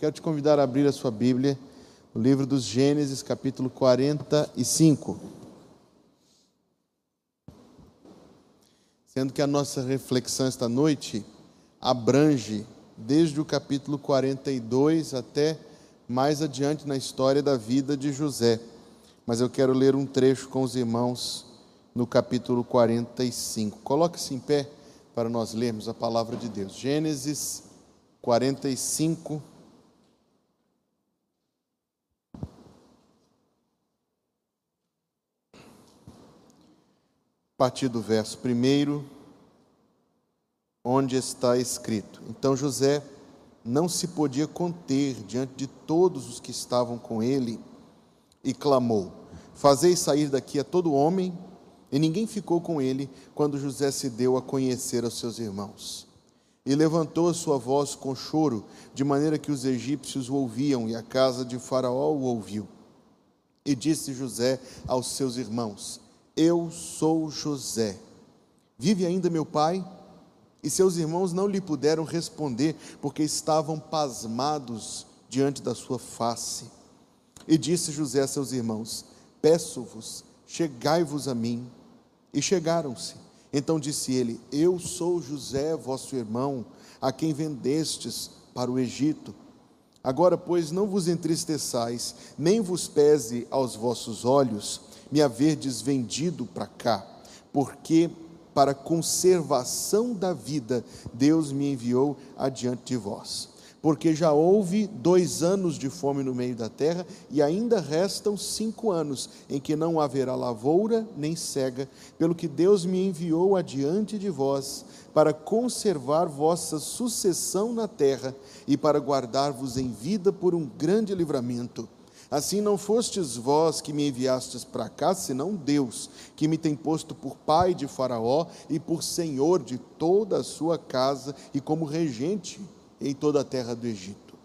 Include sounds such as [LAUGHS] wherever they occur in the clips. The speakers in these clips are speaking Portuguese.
Quero te convidar a abrir a sua Bíblia, o livro dos Gênesis, capítulo 45. Sendo que a nossa reflexão esta noite abrange desde o capítulo 42 até mais adiante na história da vida de José. Mas eu quero ler um trecho com os irmãos no capítulo 45. Coloque-se em pé para nós lermos a palavra de Deus. Gênesis 45. Partir do verso 1, onde está escrito: Então José não se podia conter diante de todos os que estavam com ele e clamou: Fazei sair daqui a todo homem e ninguém ficou com ele quando José se deu a conhecer aos seus irmãos. E levantou a sua voz com choro, de maneira que os egípcios o ouviam e a casa de Faraó o ouviu. E disse José aos seus irmãos: Eu sou José. Vive ainda meu pai? E seus irmãos não lhe puderam responder, porque estavam pasmados diante da sua face. E disse José a seus irmãos: Peço-vos, chegai-vos a mim. E chegaram-se. Então disse ele: Eu sou José, vosso irmão, a quem vendestes para o Egito. Agora, pois, não vos entristeçais, nem vos pese aos vossos olhos me haverdes vendido para cá, porque para conservação da vida Deus me enviou adiante de vós porque já houve dois anos de fome no meio da terra e ainda restam cinco anos em que não haverá lavoura nem cega, pelo que Deus me enviou adiante de vós para conservar vossa sucessão na terra e para guardar-vos em vida por um grande livramento. Assim não fostes vós que me enviastes para cá, senão Deus, que me tem posto por pai de Faraó e por senhor de toda a sua casa e como regente em toda a terra do Egito.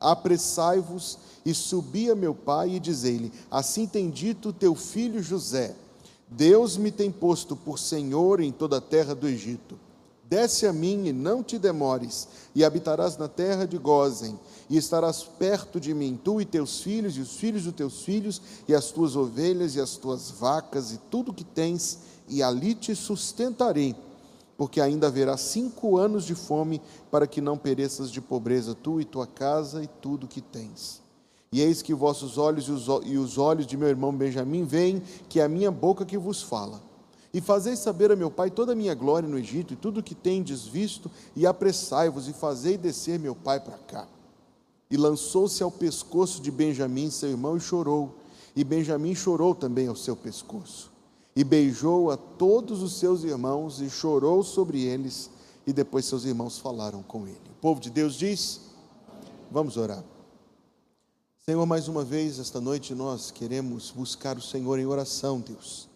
Apressai-vos e subi a meu pai e dizei-lhe: Assim tem dito teu filho José: Deus me tem posto por senhor em toda a terra do Egito. Desce a mim e não te demores, e habitarás na terra de Gozen, e estarás perto de mim, tu e teus filhos, e os filhos dos teus filhos, e as tuas ovelhas, e as tuas vacas, e tudo que tens, e ali te sustentarei porque ainda haverá cinco anos de fome, para que não pereças de pobreza, tu e tua casa e tudo que tens. E eis que vossos olhos e os olhos de meu irmão Benjamim veem que é a minha boca que vos fala. E fazeis saber a meu pai toda a minha glória no Egito, e tudo o que tendes visto, e apressai-vos, e fazei descer meu pai para cá. E lançou-se ao pescoço de Benjamim, seu irmão, e chorou. E Benjamim chorou também ao seu pescoço e beijou a todos os seus irmãos e chorou sobre eles, e depois seus irmãos falaram com ele. O povo de Deus diz: Vamos orar. Senhor, mais uma vez, esta noite nós queremos buscar o Senhor em oração, Deus.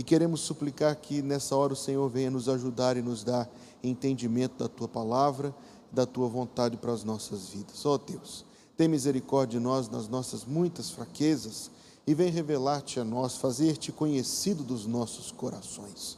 E queremos suplicar que nessa hora o Senhor venha nos ajudar e nos dar entendimento da tua palavra, da tua vontade para as nossas vidas. Ó oh, Deus, tem misericórdia de nós nas nossas muitas fraquezas e vem revelar-te a nós, fazer-te conhecido dos nossos corações.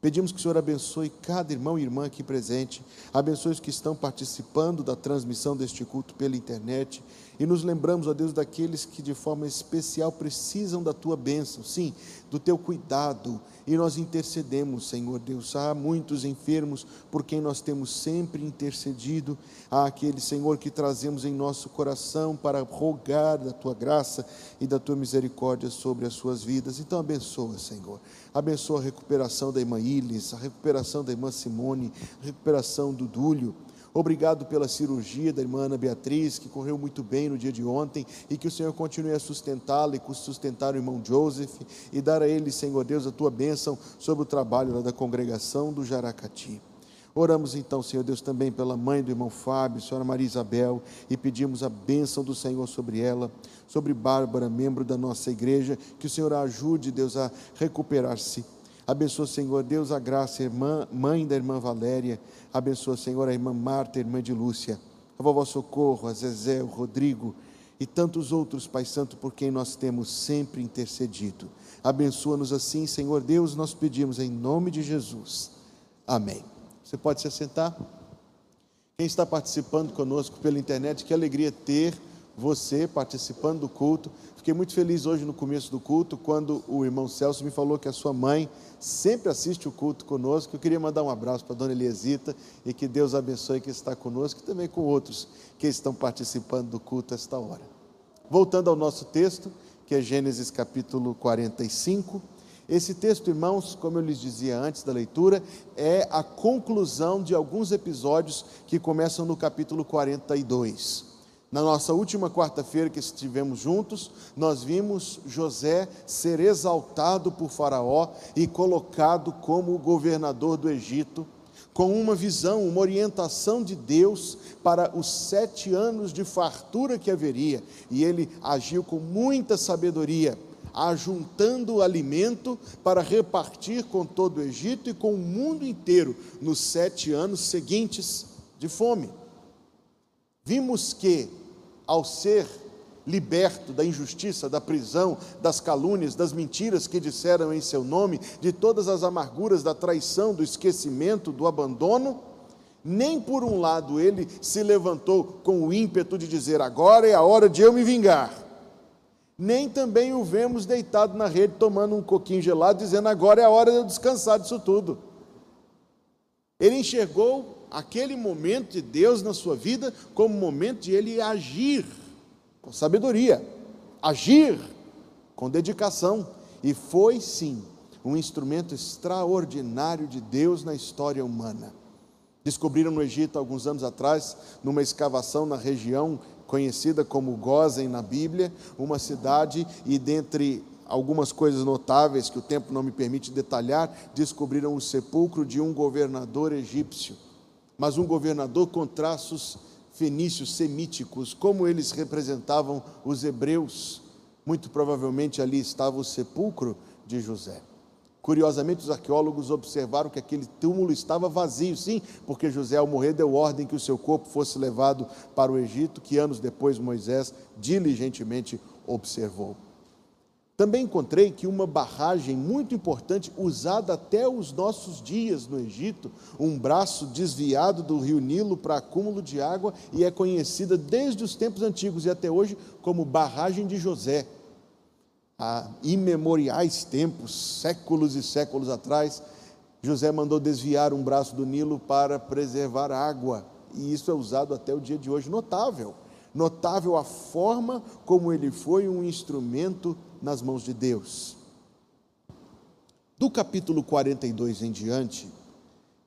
Pedimos que o Senhor abençoe cada irmão e irmã aqui presente, abençoe os que estão participando da transmissão deste culto pela internet e nos lembramos, ó Deus, daqueles que de forma especial precisam da tua bênção, sim, do teu cuidado. E nós intercedemos, Senhor Deus. Há muitos enfermos por quem nós temos sempre intercedido. Há aquele, Senhor, que trazemos em nosso coração para rogar da tua graça e da tua misericórdia sobre as suas vidas. Então, abençoa, Senhor. Abençoa a recuperação da irmã Ilis, a recuperação da irmã Simone, a recuperação do Dúlio Obrigado pela cirurgia da irmã Ana Beatriz, que correu muito bem no dia de ontem, e que o Senhor continue a sustentá-la e sustentar o irmão Joseph, e dar a ele, Senhor Deus, a tua bênção sobre o trabalho da congregação do Jaracati. Oramos então, Senhor Deus, também pela mãe do irmão Fábio, senhora Maria Isabel, e pedimos a bênção do Senhor sobre ela, sobre Bárbara, membro da nossa igreja, que o Senhor a ajude, Deus, a recuperar-se Abençoa, Senhor Deus, a graça, irmã, mãe da irmã Valéria. Abençoa, Senhor, a irmã Marta, irmã de Lúcia. A vovó Socorro, a Zezé, o Rodrigo e tantos outros, Pai Santo, por quem nós temos sempre intercedido. Abençoa-nos assim, Senhor Deus, nós pedimos em nome de Jesus. Amém. Você pode se assentar? Quem está participando conosco pela internet, que alegria ter você participando do culto. Fiquei muito feliz hoje no começo do culto, quando o irmão Celso me falou que a sua mãe sempre assiste o culto conosco. Eu queria mandar um abraço para a dona Eliesita e que Deus abençoe que está conosco e também com outros que estão participando do culto esta hora. Voltando ao nosso texto, que é Gênesis capítulo 45. Esse texto, irmãos, como eu lhes dizia antes da leitura, é a conclusão de alguns episódios que começam no capítulo 42. Na nossa última quarta-feira que estivemos juntos, nós vimos José ser exaltado por Faraó e colocado como governador do Egito, com uma visão, uma orientação de Deus para os sete anos de fartura que haveria, e ele agiu com muita sabedoria, ajuntando alimento para repartir com todo o Egito e com o mundo inteiro nos sete anos seguintes de fome. Vimos que ao ser liberto da injustiça, da prisão, das calúnias, das mentiras que disseram em seu nome, de todas as amarguras da traição, do esquecimento, do abandono, nem por um lado ele se levantou com o ímpeto de dizer agora é a hora de eu me vingar, nem também o vemos deitado na rede tomando um coquinho gelado, dizendo agora é a hora de eu descansar disso tudo. Ele enxergou aquele momento de Deus na sua vida como momento de ele agir com sabedoria, agir com dedicação, e foi sim um instrumento extraordinário de Deus na história humana. Descobriram no Egito alguns anos atrás, numa escavação na região conhecida como Gozen na Bíblia, uma cidade e dentre algumas coisas notáveis que o tempo não me permite detalhar, descobriram o sepulcro de um governador egípcio mas um governador com traços fenícios, semíticos, como eles representavam os hebreus. Muito provavelmente ali estava o sepulcro de José. Curiosamente, os arqueólogos observaram que aquele túmulo estava vazio, sim, porque José, ao morrer, deu ordem que o seu corpo fosse levado para o Egito, que anos depois Moisés diligentemente observou. Também encontrei que uma barragem muito importante, usada até os nossos dias no Egito, um braço desviado do rio Nilo para acúmulo de água e é conhecida desde os tempos antigos e até hoje como Barragem de José. Há imemoriais tempos, séculos e séculos atrás, José mandou desviar um braço do Nilo para preservar água, e isso é usado até o dia de hoje. Notável, notável a forma como ele foi um instrumento nas mãos de Deus. Do capítulo 42 em diante,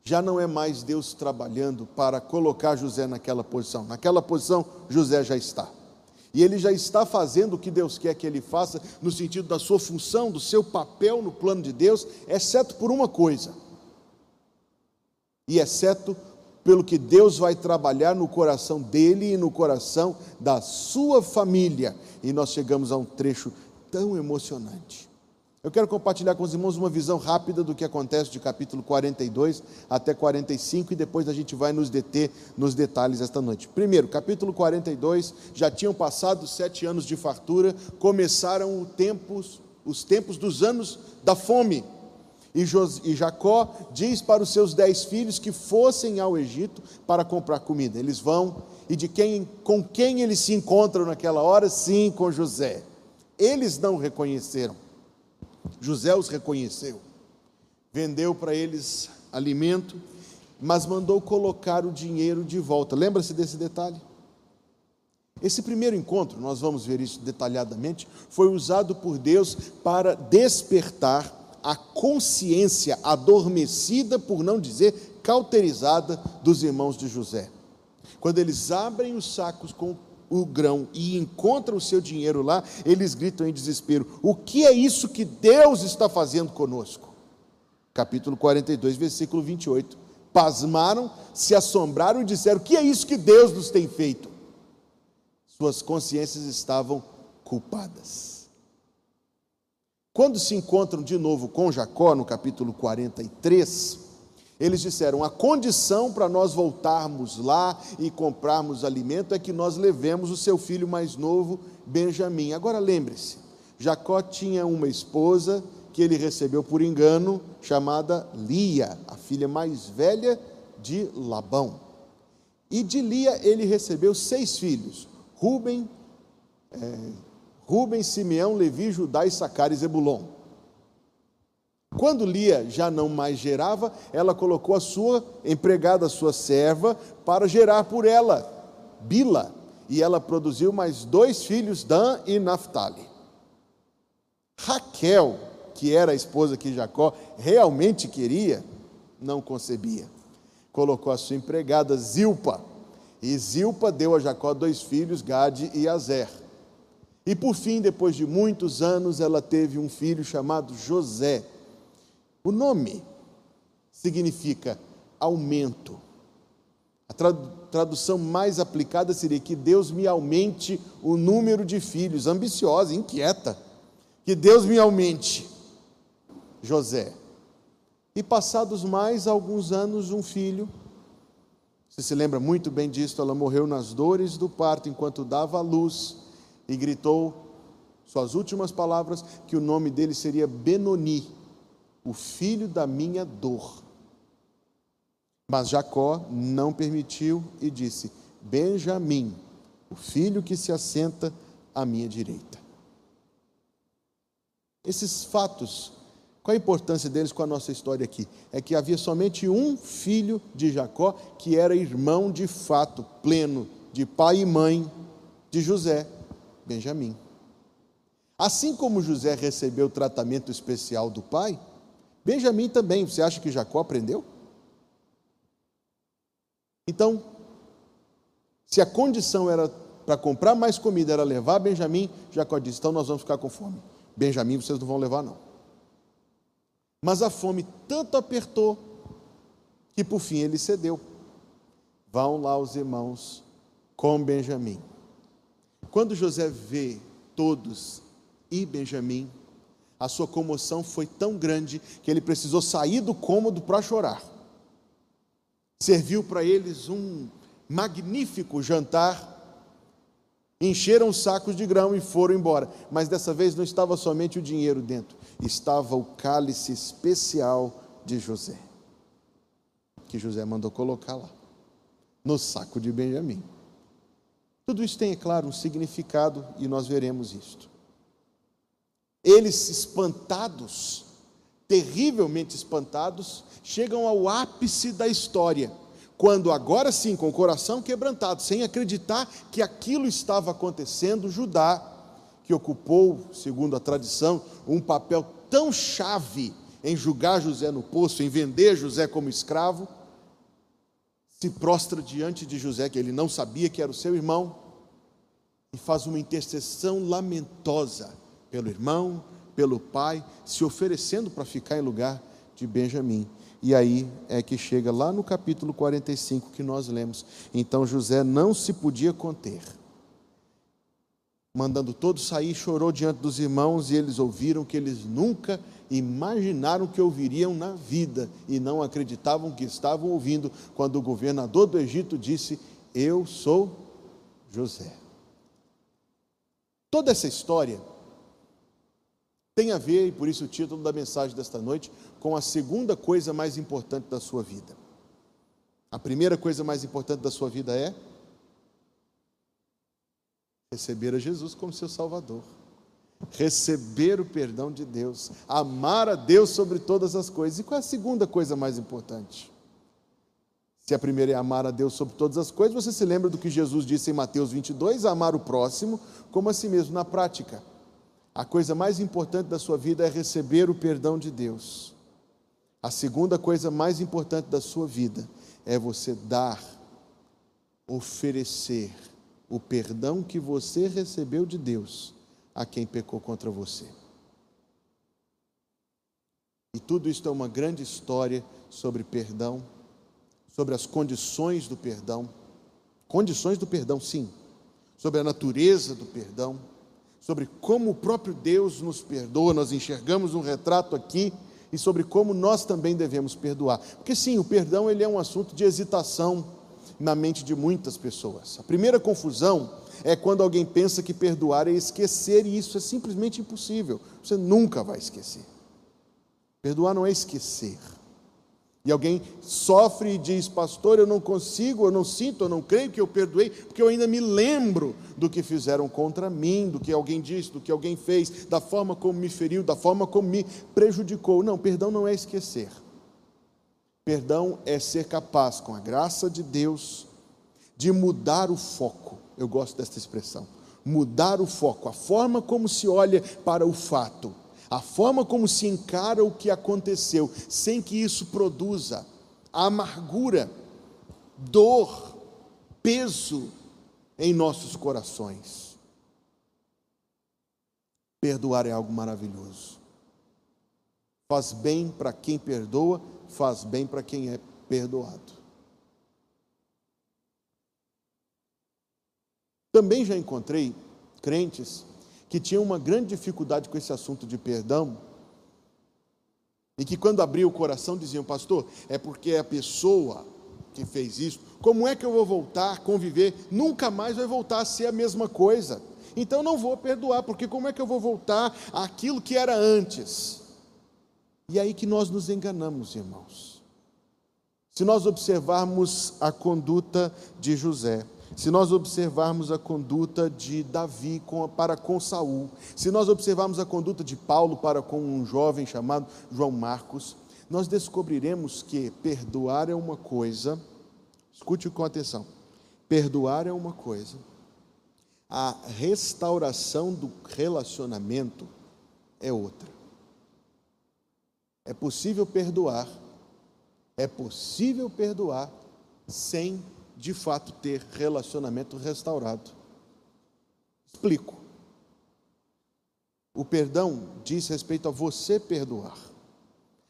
já não é mais Deus trabalhando para colocar José naquela posição. Naquela posição, José já está. E ele já está fazendo o que Deus quer que ele faça, no sentido da sua função, do seu papel no plano de Deus, exceto por uma coisa. E exceto pelo que Deus vai trabalhar no coração dele e no coração da sua família. E nós chegamos a um trecho tão emocionante. Eu quero compartilhar com os irmãos uma visão rápida do que acontece de capítulo 42 até 45 e depois a gente vai nos deter nos detalhes esta noite. Primeiro, capítulo 42, já tinham passado sete anos de fartura, começaram tempos, os tempos dos anos da fome. E, Jacó diz para os seus dez filhos que fossem ao Egito para comprar comida. Eles vão, e de quem, com quem eles se encontram naquela hora? Sim, com José. Eles não reconheceram. José os reconheceu. Vendeu para eles alimento, mas mandou colocar o dinheiro de volta. Lembra-se desse detalhe? Esse primeiro encontro, nós vamos ver isso detalhadamente, foi usado por Deus para despertar a consciência adormecida, por não dizer cauterizada, dos irmãos de José. Quando eles abrem os sacos com o grão e encontram o seu dinheiro lá, eles gritam em desespero: O que é isso que Deus está fazendo conosco? Capítulo 42, versículo 28. Pasmaram, se assombraram e disseram: O que é isso que Deus nos tem feito? Suas consciências estavam culpadas. Quando se encontram de novo com Jacó, no capítulo 43, eles disseram: a condição para nós voltarmos lá e comprarmos alimento é que nós levemos o seu filho mais novo, Benjamim. Agora lembre-se: Jacó tinha uma esposa que ele recebeu por engano, chamada Lia, a filha mais velha de Labão. E de Lia ele recebeu seis filhos: Ruben, é, Ruben, Simeão, Levi, Judá, Issacar e Zebulon. Quando Lia já não mais gerava, ela colocou a sua empregada, a sua serva, para gerar por ela, Bila, e ela produziu mais dois filhos, Dan e Naphtali. Raquel, que era a esposa que Jacó realmente queria, não concebia. Colocou a sua empregada Zilpa, e Zilpa deu a Jacó dois filhos, Gade e Azer. E por fim, depois de muitos anos, ela teve um filho chamado José. O nome significa aumento. A tradução mais aplicada seria que Deus me aumente o número de filhos, ambiciosa, inquieta. Que Deus me aumente. José. E passados mais alguns anos, um filho, você se lembra muito bem disso, ela morreu nas dores do parto enquanto dava a luz e gritou suas últimas palavras que o nome dele seria Benoni, o filho da minha dor. Mas Jacó não permitiu e disse: Benjamim, o filho que se assenta à minha direita. Esses fatos, qual a importância deles com a nossa história aqui? É que havia somente um filho de Jacó que era irmão de fato, pleno, de pai e mãe de José, Benjamim. Assim como José recebeu tratamento especial do pai, Benjamim também, você acha que Jacó aprendeu? Então, se a condição era para comprar mais comida era levar Benjamim, Jacó disse: então nós vamos ficar com fome. Benjamim vocês não vão levar, não. Mas a fome tanto apertou que por fim ele cedeu. Vão lá os irmãos com Benjamim. Quando José vê todos e Benjamim, a sua comoção foi tão grande que ele precisou sair do cômodo para chorar. Serviu para eles um magnífico jantar, encheram os sacos de grão e foram embora. Mas dessa vez não estava somente o dinheiro dentro, estava o cálice especial de José, que José mandou colocar lá, no saco de Benjamim. Tudo isso tem, é claro, um significado e nós veremos isto. Eles espantados, terrivelmente espantados, chegam ao ápice da história, quando agora sim, com o coração quebrantado, sem acreditar que aquilo estava acontecendo, Judá, que ocupou, segundo a tradição, um papel tão chave em julgar José no poço, em vender José como escravo, se prostra diante de José, que ele não sabia que era o seu irmão, e faz uma intercessão lamentosa pelo irmão, pelo pai, se oferecendo para ficar em lugar de Benjamim. E aí é que chega lá no capítulo 45 que nós lemos. Então José não se podia conter. Mandando todos sair, chorou diante dos irmãos e eles ouviram que eles nunca imaginaram que ouviriam na vida e não acreditavam que estavam ouvindo quando o governador do Egito disse: Eu sou José. Toda essa história tem a ver, e por isso o título da mensagem desta noite, com a segunda coisa mais importante da sua vida. A primeira coisa mais importante da sua vida é receber a Jesus como seu Salvador, receber o perdão de Deus, amar a Deus sobre todas as coisas. E qual é a segunda coisa mais importante? Se a primeira é amar a Deus sobre todas as coisas, você se lembra do que Jesus disse em Mateus 22, amar o próximo como a si mesmo na prática. A coisa mais importante da sua vida é receber o perdão de Deus. A segunda coisa mais importante da sua vida é você dar, oferecer o perdão que você recebeu de Deus a quem pecou contra você. E tudo isso é uma grande história sobre perdão, sobre as condições do perdão, condições do perdão, sim, sobre a natureza do perdão sobre como o próprio Deus nos perdoa, nós enxergamos um retrato aqui e sobre como nós também devemos perdoar. Porque sim, o perdão ele é um assunto de hesitação na mente de muitas pessoas. A primeira confusão é quando alguém pensa que perdoar é esquecer e isso é simplesmente impossível. Você nunca vai esquecer. Perdoar não é esquecer. E alguém sofre e diz, pastor, eu não consigo, eu não sinto, eu não creio que eu perdoei, porque eu ainda me lembro do que fizeram contra mim, do que alguém disse, do que alguém fez, da forma como me feriu, da forma como me prejudicou. Não, perdão não é esquecer. Perdão é ser capaz, com a graça de Deus, de mudar o foco. Eu gosto desta expressão. Mudar o foco, a forma como se olha para o fato a forma como se encara o que aconteceu, sem que isso produza amargura, dor, peso em nossos corações. Perdoar é algo maravilhoso. Faz bem para quem perdoa, faz bem para quem é perdoado. Também já encontrei crentes que tinham uma grande dificuldade com esse assunto de perdão, e que quando abriam o coração diziam, pastor, é porque é a pessoa que fez isso, como é que eu vou voltar a conviver? Nunca mais vai voltar a ser a mesma coisa. Então não vou perdoar, porque como é que eu vou voltar àquilo que era antes? E é aí que nós nos enganamos, irmãos. Se nós observarmos a conduta de José, se nós observarmos a conduta de Davi para com Saul, se nós observarmos a conduta de Paulo para com um jovem chamado João Marcos, nós descobriremos que perdoar é uma coisa, escute com atenção, perdoar é uma coisa, a restauração do relacionamento é outra. É possível perdoar, é possível perdoar sem de fato ter relacionamento restaurado. Explico. O perdão diz respeito a você perdoar.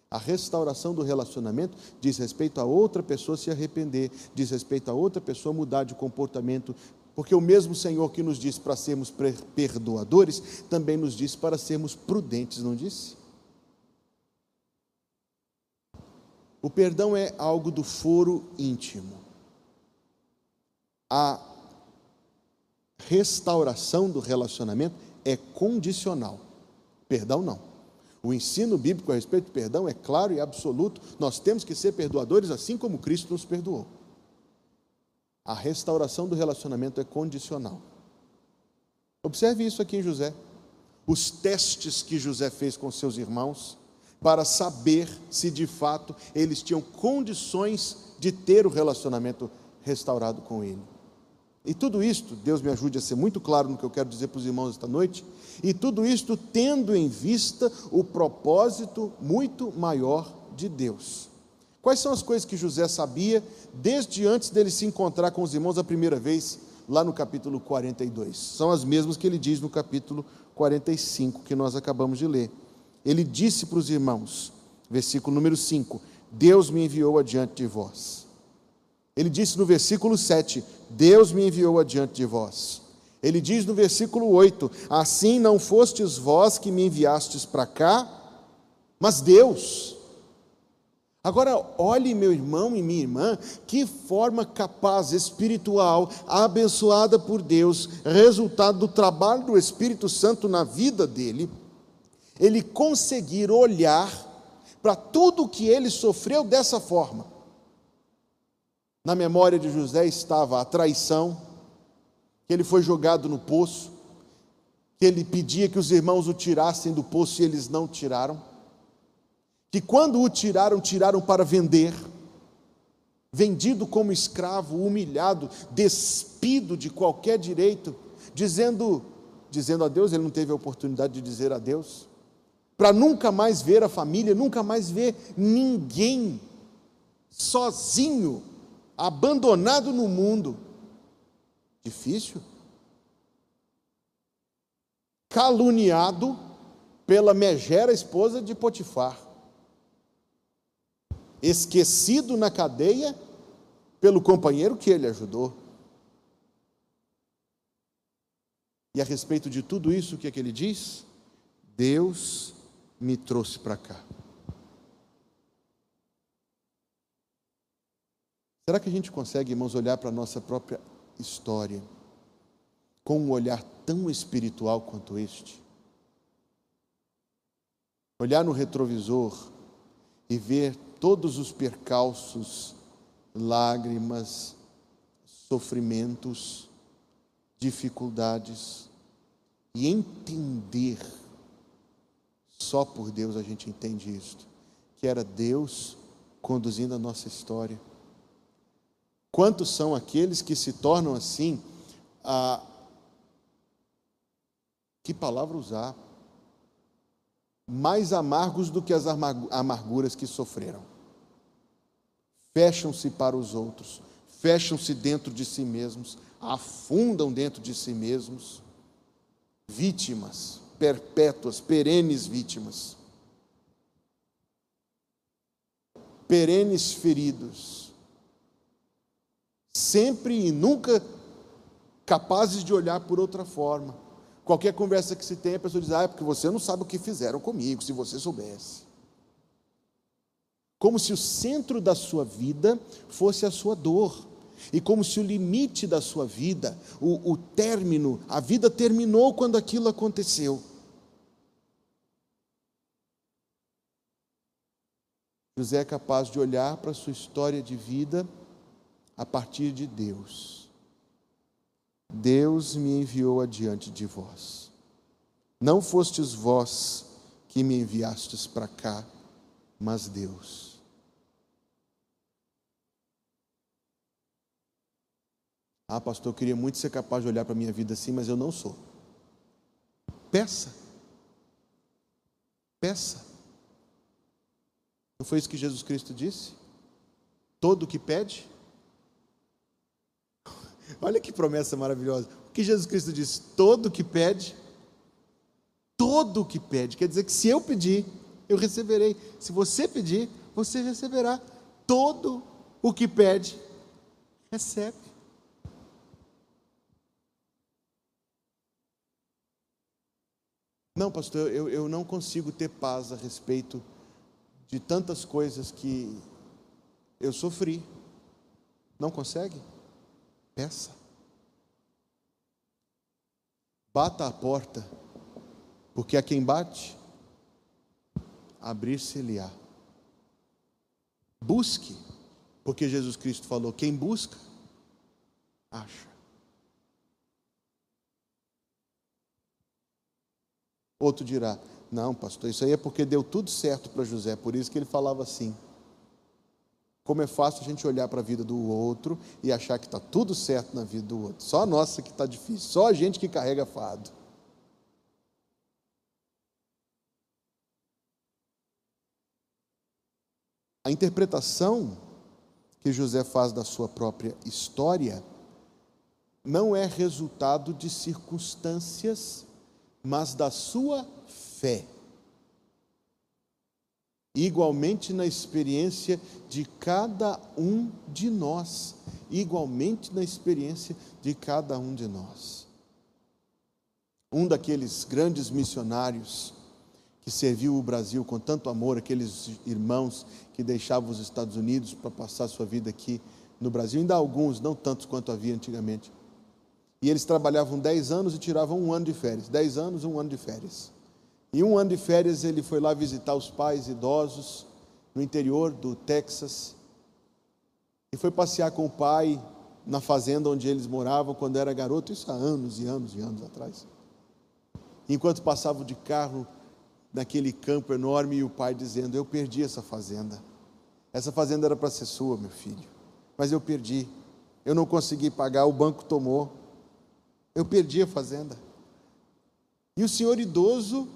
A restauração do relacionamento diz respeito a outra pessoa se arrepender, diz respeito a outra pessoa mudar de comportamento, porque o mesmo Senhor que nos disse para sermos perdoadores, também nos disse para sermos prudentes, não disse? O perdão é algo do foro íntimo a restauração do relacionamento é condicional. Perdão não. O ensino bíblico a respeito do perdão é claro e absoluto. Nós temos que ser perdoadores assim como Cristo nos perdoou. A restauração do relacionamento é condicional. Observe isso aqui em José. Os testes que José fez com seus irmãos para saber se de fato eles tinham condições de ter o relacionamento restaurado com ele. E tudo isto, Deus me ajude a ser muito claro no que eu quero dizer para os irmãos esta noite, e tudo isto tendo em vista o propósito muito maior de Deus. Quais são as coisas que José sabia desde antes dele se encontrar com os irmãos a primeira vez, lá no capítulo 42? São as mesmas que ele diz no capítulo 45, que nós acabamos de ler. Ele disse para os irmãos, versículo número 5: Deus me enviou adiante de vós. Ele disse no versículo 7: Deus me enviou adiante de vós. Ele diz no versículo 8: Assim não fostes vós que me enviastes para cá, mas Deus. Agora, olhe, meu irmão e minha irmã, que forma capaz, espiritual, abençoada por Deus, resultado do trabalho do Espírito Santo na vida dele, ele conseguir olhar para tudo que ele sofreu dessa forma na memória de José estava a traição, que ele foi jogado no poço, que ele pedia que os irmãos o tirassem do poço e eles não tiraram, que quando o tiraram, tiraram para vender, vendido como escravo, humilhado, despido de qualquer direito, dizendo, dizendo a Deus, ele não teve a oportunidade de dizer a Deus, para nunca mais ver a família, nunca mais ver ninguém, sozinho, abandonado no mundo. Difícil. Caluniado pela megera esposa de Potifar. Esquecido na cadeia pelo companheiro que ele ajudou. E a respeito de tudo isso, o que é que ele diz? Deus me trouxe para cá. Será que a gente consegue, irmãos, olhar para a nossa própria história com um olhar tão espiritual quanto este? Olhar no retrovisor e ver todos os percalços, lágrimas, sofrimentos, dificuldades e entender só por Deus a gente entende isto, que era Deus conduzindo a nossa história. Quantos são aqueles que se tornam assim? A... Que palavra usar? Mais amargos do que as amarguras que sofreram. Fecham-se para os outros, fecham-se dentro de si mesmos, afundam dentro de si mesmos, vítimas perpétuas, perenes vítimas, perenes feridos, sempre e nunca capazes de olhar por outra forma. Qualquer conversa que se tenha, a pessoa diz: Ah, é porque você não sabe o que fizeram comigo, se você soubesse. Como se o centro da sua vida fosse a sua dor. E como se o limite da sua vida, o, o término, a vida terminou quando aquilo aconteceu. José é capaz de olhar para a sua história de vida a partir de Deus. Deus me enviou adiante de vós. Não fostes vós que me enviastes para cá, mas Deus. Ah, pastor, eu queria muito ser capaz de olhar para a minha vida assim, mas eu não sou. Peça. Peça. Não foi isso que Jesus Cristo disse? Todo o que pede? [LAUGHS] Olha que promessa maravilhosa. O que Jesus Cristo disse? Todo o que pede, todo o que pede. Quer dizer que se eu pedir, eu receberei. Se você pedir, você receberá. Todo o que pede, recebe. Não, pastor, eu, eu não consigo ter paz a respeito de tantas coisas que eu sofri. Não consegue? Peça. Bata a porta, porque a quem bate, abrir-se-lhe-á. Busque, porque Jesus Cristo falou: quem busca, acha. Outro dirá: não, pastor, isso aí é porque deu tudo certo para José, por isso que ele falava assim. Como é fácil a gente olhar para a vida do outro e achar que está tudo certo na vida do outro. Só a nossa que está difícil, só a gente que carrega fado. A interpretação que José faz da sua própria história não é resultado de circunstâncias, mas da sua fé. Igualmente na experiência de cada um de nós. Igualmente na experiência de cada um de nós. Um daqueles grandes missionários que serviu o Brasil com tanto amor, aqueles irmãos que deixavam os Estados Unidos para passar sua vida aqui no Brasil, ainda alguns, não tantos quanto havia antigamente. E eles trabalhavam 10 anos e tiravam um ano de férias. 10 anos, um ano de férias. E um ano de férias ele foi lá visitar os pais idosos no interior do Texas. E foi passear com o pai na fazenda onde eles moravam quando era garoto, isso há anos e anos e anos atrás. Enquanto passavam de carro naquele campo enorme e o pai dizendo: Eu perdi essa fazenda. Essa fazenda era para ser sua, meu filho, mas eu perdi. Eu não consegui pagar, o banco tomou. Eu perdi a fazenda. E o senhor idoso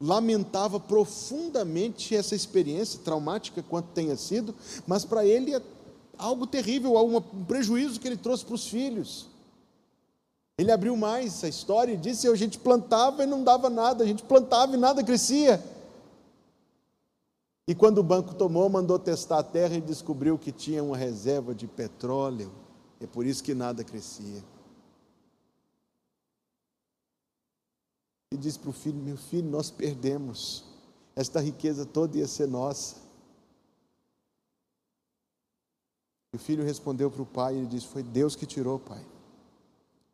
lamentava profundamente essa experiência, traumática quanto tenha sido, mas para ele é algo terrível, um prejuízo que ele trouxe para os filhos. Ele abriu mais a história e disse: a gente plantava e não dava nada, a gente plantava e nada crescia. E quando o banco tomou, mandou testar a terra e descobriu que tinha uma reserva de petróleo, é por isso que nada crescia. E diz para o filho: Meu filho, nós perdemos, esta riqueza toda ia ser nossa. E o filho respondeu para o pai e disse: Foi Deus que tirou, pai.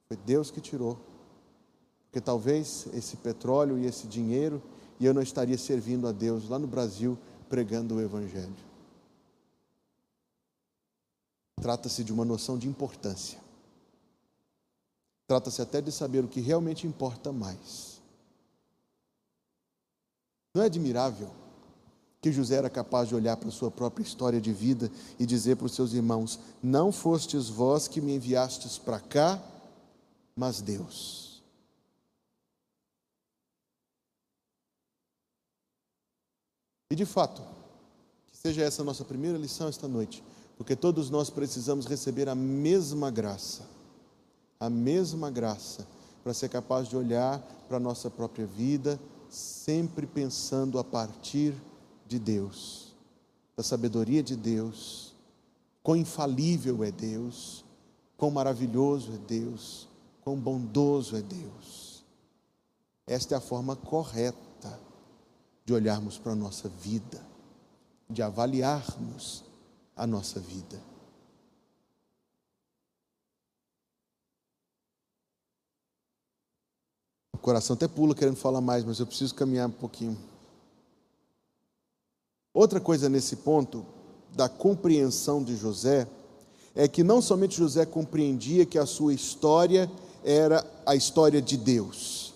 Foi Deus que tirou. Porque talvez esse petróleo e esse dinheiro, e eu não estaria servindo a Deus lá no Brasil pregando o Evangelho. Trata-se de uma noção de importância. Trata-se até de saber o que realmente importa mais. Não é admirável que José era capaz de olhar para a sua própria história de vida e dizer para os seus irmãos: Não fostes vós que me enviastes para cá, mas Deus. E de fato, que seja essa a nossa primeira lição esta noite, porque todos nós precisamos receber a mesma graça a mesma graça para ser capaz de olhar para a nossa própria vida, sempre pensando a partir de Deus, da sabedoria de Deus, quão infalível é Deus, quão maravilhoso é Deus, quão bondoso é Deus. Esta é a forma correta de olharmos para a nossa vida, de avaliarmos a nossa vida. Coração até pula querendo falar mais, mas eu preciso caminhar um pouquinho. Outra coisa nesse ponto da compreensão de José é que não somente José compreendia que a sua história era a história de Deus,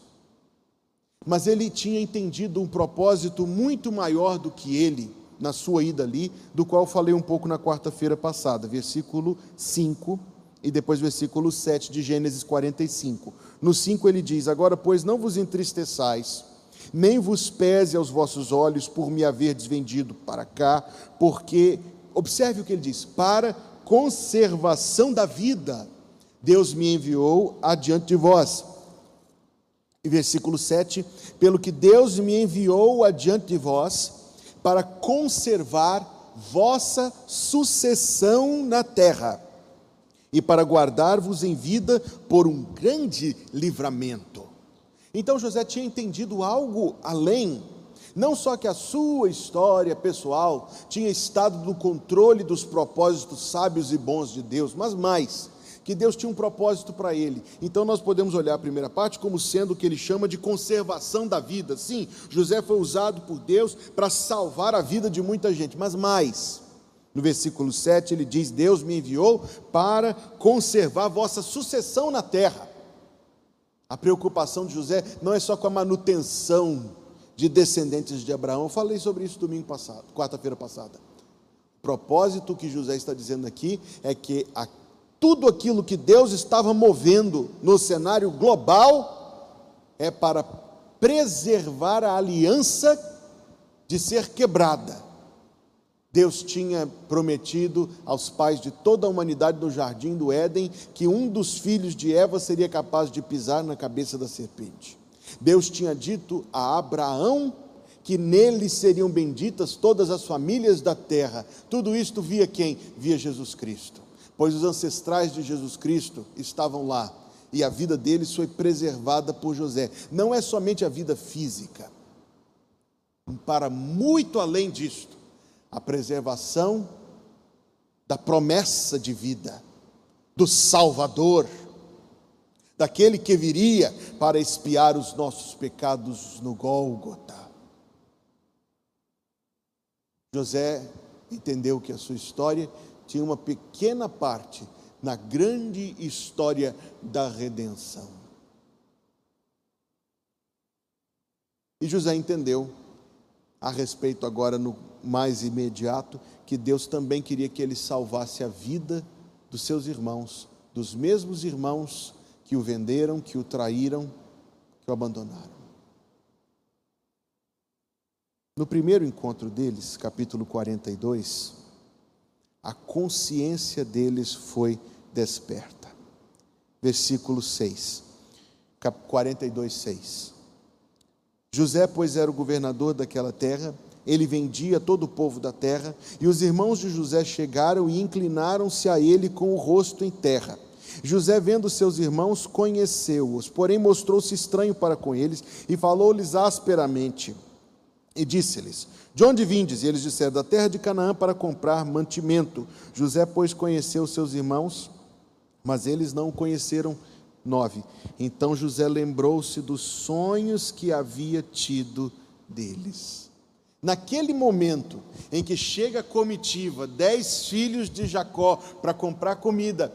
mas ele tinha entendido um propósito muito maior do que ele na sua ida ali, do qual falei um pouco na quarta-feira passada, versículo 5 e depois versículo 7 de Gênesis 45. No 5 ele diz: Agora, pois, não vos entristeçais, nem vos pese aos vossos olhos por me haver desvendido para cá, porque, observe o que ele diz: para conservação da vida, Deus me enviou adiante de vós. E versículo 7: Pelo que Deus me enviou adiante de vós, para conservar vossa sucessão na terra e para guardar-vos em vida por um grande livramento. Então José tinha entendido algo além, não só que a sua história pessoal tinha estado no controle dos propósitos sábios e bons de Deus, mas mais, que Deus tinha um propósito para ele. Então nós podemos olhar a primeira parte como sendo o que ele chama de conservação da vida. Sim, José foi usado por Deus para salvar a vida de muita gente, mas mais, no versículo 7 ele diz: Deus me enviou para conservar vossa sucessão na terra. A preocupação de José não é só com a manutenção de descendentes de Abraão. Eu falei sobre isso domingo passado, quarta-feira passada. O propósito que José está dizendo aqui é que a, tudo aquilo que Deus estava movendo no cenário global é para preservar a aliança de ser quebrada Deus tinha prometido aos pais de toda a humanidade no jardim do Éden que um dos filhos de Eva seria capaz de pisar na cabeça da serpente. Deus tinha dito a Abraão que nele seriam benditas todas as famílias da terra. Tudo isto via quem? Via Jesus Cristo. Pois os ancestrais de Jesus Cristo estavam lá e a vida deles foi preservada por José. Não é somente a vida física. Para muito além disto, a preservação da promessa de vida, do Salvador, daquele que viria para expiar os nossos pecados no Gólgota. José entendeu que a sua história tinha uma pequena parte na grande história da redenção. E José entendeu a respeito agora no mais imediato que Deus também queria que ele salvasse a vida dos seus irmãos, dos mesmos irmãos que o venderam, que o traíram, que o abandonaram. No primeiro encontro deles, capítulo 42, a consciência deles foi desperta. Versículo 6, 42, 6. José, pois, era o governador daquela terra, ele vendia todo o povo da terra, e os irmãos de José chegaram e inclinaram-se a ele com o rosto em terra. José, vendo seus irmãos, conheceu-os, porém mostrou-se estranho para com eles e falou-lhes asperamente. E disse-lhes: De onde vindes? E eles disseram: Da terra de Canaã para comprar mantimento. José, pois, conheceu seus irmãos, mas eles não o conheceram 9. Então José lembrou-se dos sonhos que havia tido deles. Naquele momento em que chega a comitiva, dez filhos de Jacó para comprar comida,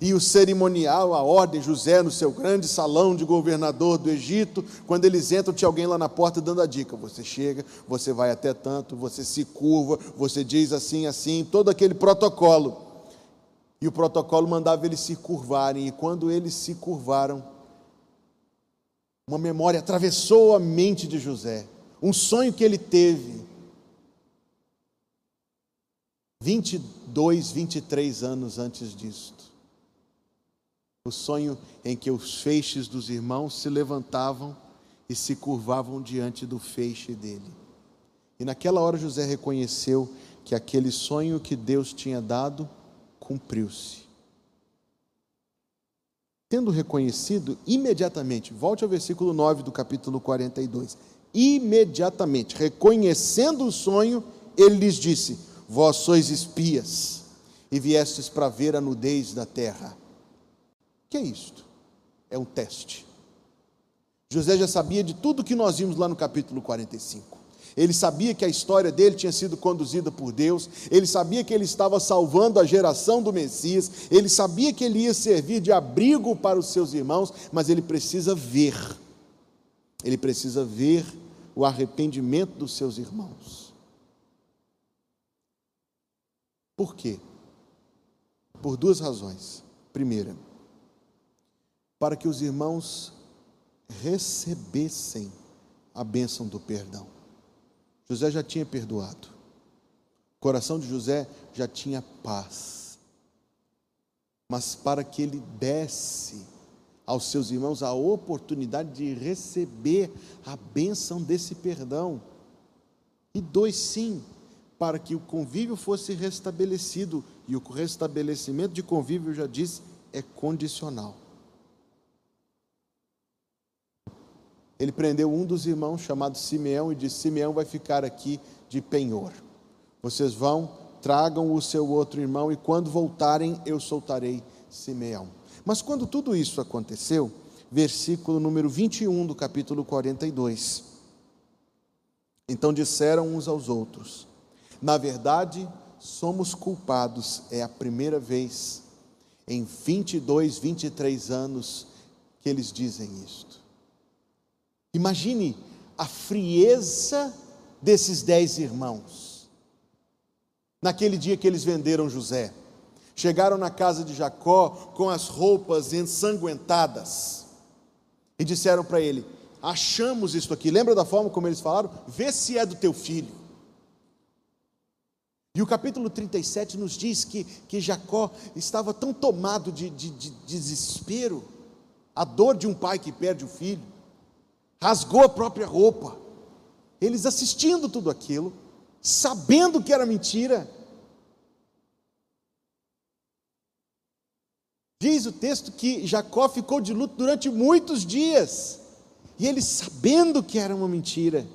e o cerimonial, a ordem, José no seu grande salão de governador do Egito, quando eles entram, tinha alguém lá na porta dando a dica: você chega, você vai até tanto, você se curva, você diz assim, assim, todo aquele protocolo. E o protocolo mandava eles se curvarem, e quando eles se curvaram, uma memória atravessou a mente de José, um sonho que ele teve. 22, 23 anos antes disto. O sonho em que os feixes dos irmãos se levantavam e se curvavam diante do feixe dele. E naquela hora José reconheceu que aquele sonho que Deus tinha dado cumpriu-se. Tendo reconhecido, imediatamente, volte ao versículo 9 do capítulo 42. Imediatamente, reconhecendo o sonho, ele lhes disse: Vós sois espias e viestes para ver a nudez da terra que é isto? É um teste. José já sabia de tudo que nós vimos lá no capítulo 45. Ele sabia que a história dele tinha sido conduzida por Deus, ele sabia que ele estava salvando a geração do Messias, ele sabia que ele ia servir de abrigo para os seus irmãos, mas ele precisa ver, ele precisa ver o arrependimento dos seus irmãos. Por quê? Por duas razões. Primeira, para que os irmãos recebessem a bênção do perdão. José já tinha perdoado, o coração de José já tinha paz, mas para que ele desse aos seus irmãos a oportunidade de receber a bênção desse perdão. E dois, sim, para que o convívio fosse restabelecido, e o restabelecimento de convívio, eu já disse, é condicional. Ele prendeu um dos irmãos chamado Simeão e disse: Simeão vai ficar aqui de penhor. Vocês vão, tragam o seu outro irmão e quando voltarem eu soltarei Simeão. Mas quando tudo isso aconteceu, versículo número 21 do capítulo 42. Então disseram uns aos outros: Na verdade, somos culpados, é a primeira vez em 22, 23 anos que eles dizem isto. Imagine a frieza desses dez irmãos. Naquele dia que eles venderam José, chegaram na casa de Jacó com as roupas ensanguentadas e disseram para ele: Achamos isto aqui. Lembra da forma como eles falaram? Vê se é do teu filho. E o capítulo 37 nos diz que, que Jacó estava tão tomado de, de, de desespero, a dor de um pai que perde o filho, rasgou a própria roupa. Eles assistindo tudo aquilo, sabendo que era mentira. Diz o texto que Jacó ficou de luto durante muitos dias, e ele sabendo que era uma mentira,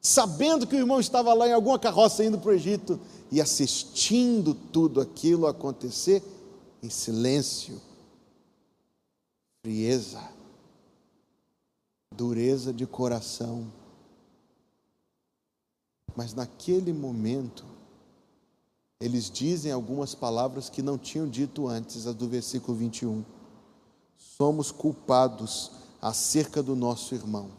sabendo que o irmão estava lá em alguma carroça indo para o Egito, e assistindo tudo aquilo acontecer em silêncio, frieza dureza de coração. Mas naquele momento, eles dizem algumas palavras que não tinham dito antes, as do versículo 21. Somos culpados acerca do nosso irmão,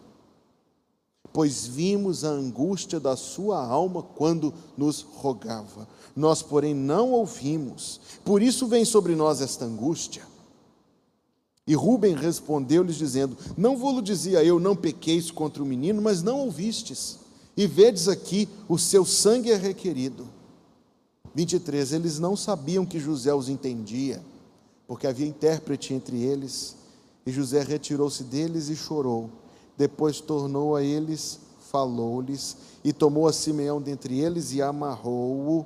pois vimos a angústia da sua alma quando nos rogava. Nós, porém, não ouvimos, por isso vem sobre nós esta angústia. E Rubem respondeu-lhes, dizendo: Não vou-lo dizia eu, não pequeis contra o menino, mas não ouvistes. E vedes aqui, o seu sangue é requerido. 23. Eles não sabiam que José os entendia, porque havia intérprete entre eles. E José retirou-se deles e chorou. Depois tornou a eles, falou-lhes, e tomou a Simeão dentre eles e amarrou-o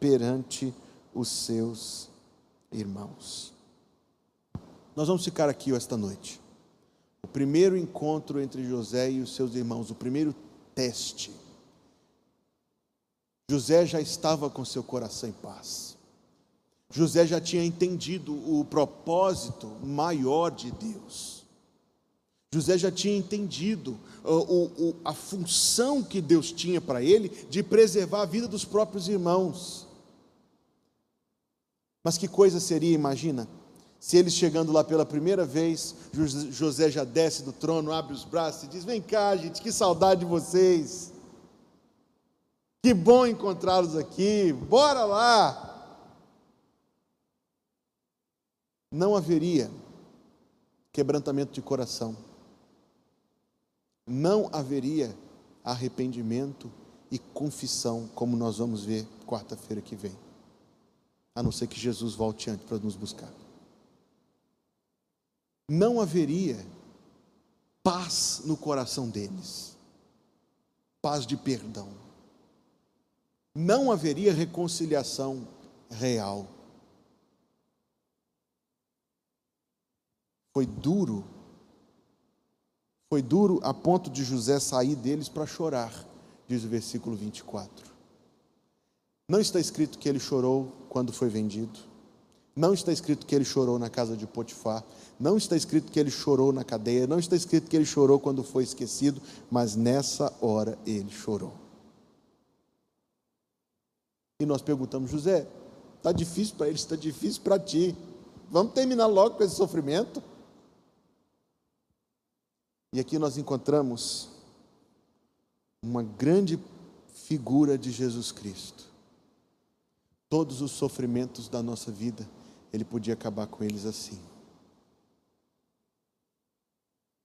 perante os seus irmãos. Nós vamos ficar aqui esta noite. O primeiro encontro entre José e os seus irmãos, o primeiro teste. José já estava com seu coração em paz. José já tinha entendido o propósito maior de Deus. José já tinha entendido o, a função que Deus tinha para ele de preservar a vida dos próprios irmãos. Mas que coisa seria, imagina, se eles chegando lá pela primeira vez, José já desce do trono, abre os braços e diz: Vem cá, gente, que saudade de vocês. Que bom encontrá-los aqui, bora lá. Não haveria quebrantamento de coração, não haveria arrependimento e confissão, como nós vamos ver quarta-feira que vem, a não ser que Jesus volte antes para nos buscar. Não haveria paz no coração deles, paz de perdão. Não haveria reconciliação real. Foi duro foi duro a ponto de José sair deles para chorar, diz o versículo 24. Não está escrito que ele chorou quando foi vendido. Não está escrito que ele chorou na casa de Potifar. Não está escrito que ele chorou na cadeia. Não está escrito que ele chorou quando foi esquecido. Mas nessa hora ele chorou. E nós perguntamos, José, está difícil para eles, está difícil para ti. Vamos terminar logo com esse sofrimento? E aqui nós encontramos uma grande figura de Jesus Cristo. Todos os sofrimentos da nossa vida, Ele podia acabar com eles assim.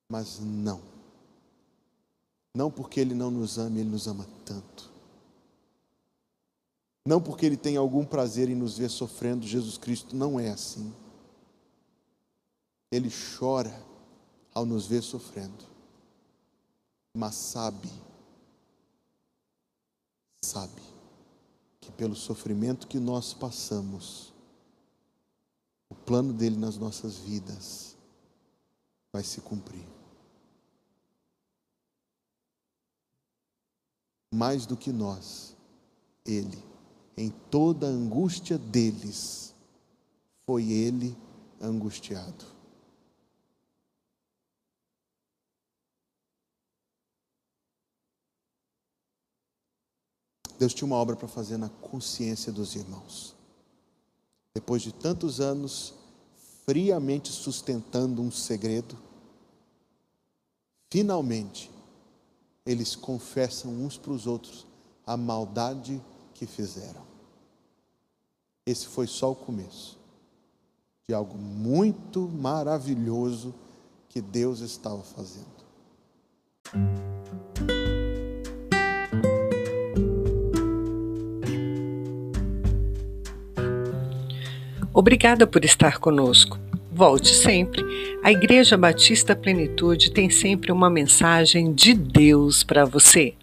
Mas não. Não porque Ele não nos ama, Ele nos ama tanto. Não porque Ele tem algum prazer em nos ver sofrendo, Jesus Cristo não é assim. Ele chora ao nos ver sofrendo, mas sabe, sabe que pelo sofrimento que nós passamos, o plano dele nas nossas vidas vai se cumprir. Mais do que nós, ele, em toda a angústia deles, foi ele angustiado. Deus tinha uma obra para fazer na consciência dos irmãos. Depois de tantos anos friamente sustentando um segredo, finalmente eles confessam uns para os outros a maldade que fizeram. Esse foi só o começo de algo muito maravilhoso que Deus estava fazendo. Obrigada por estar conosco. Volte sempre. A Igreja Batista Plenitude tem sempre uma mensagem de Deus para você.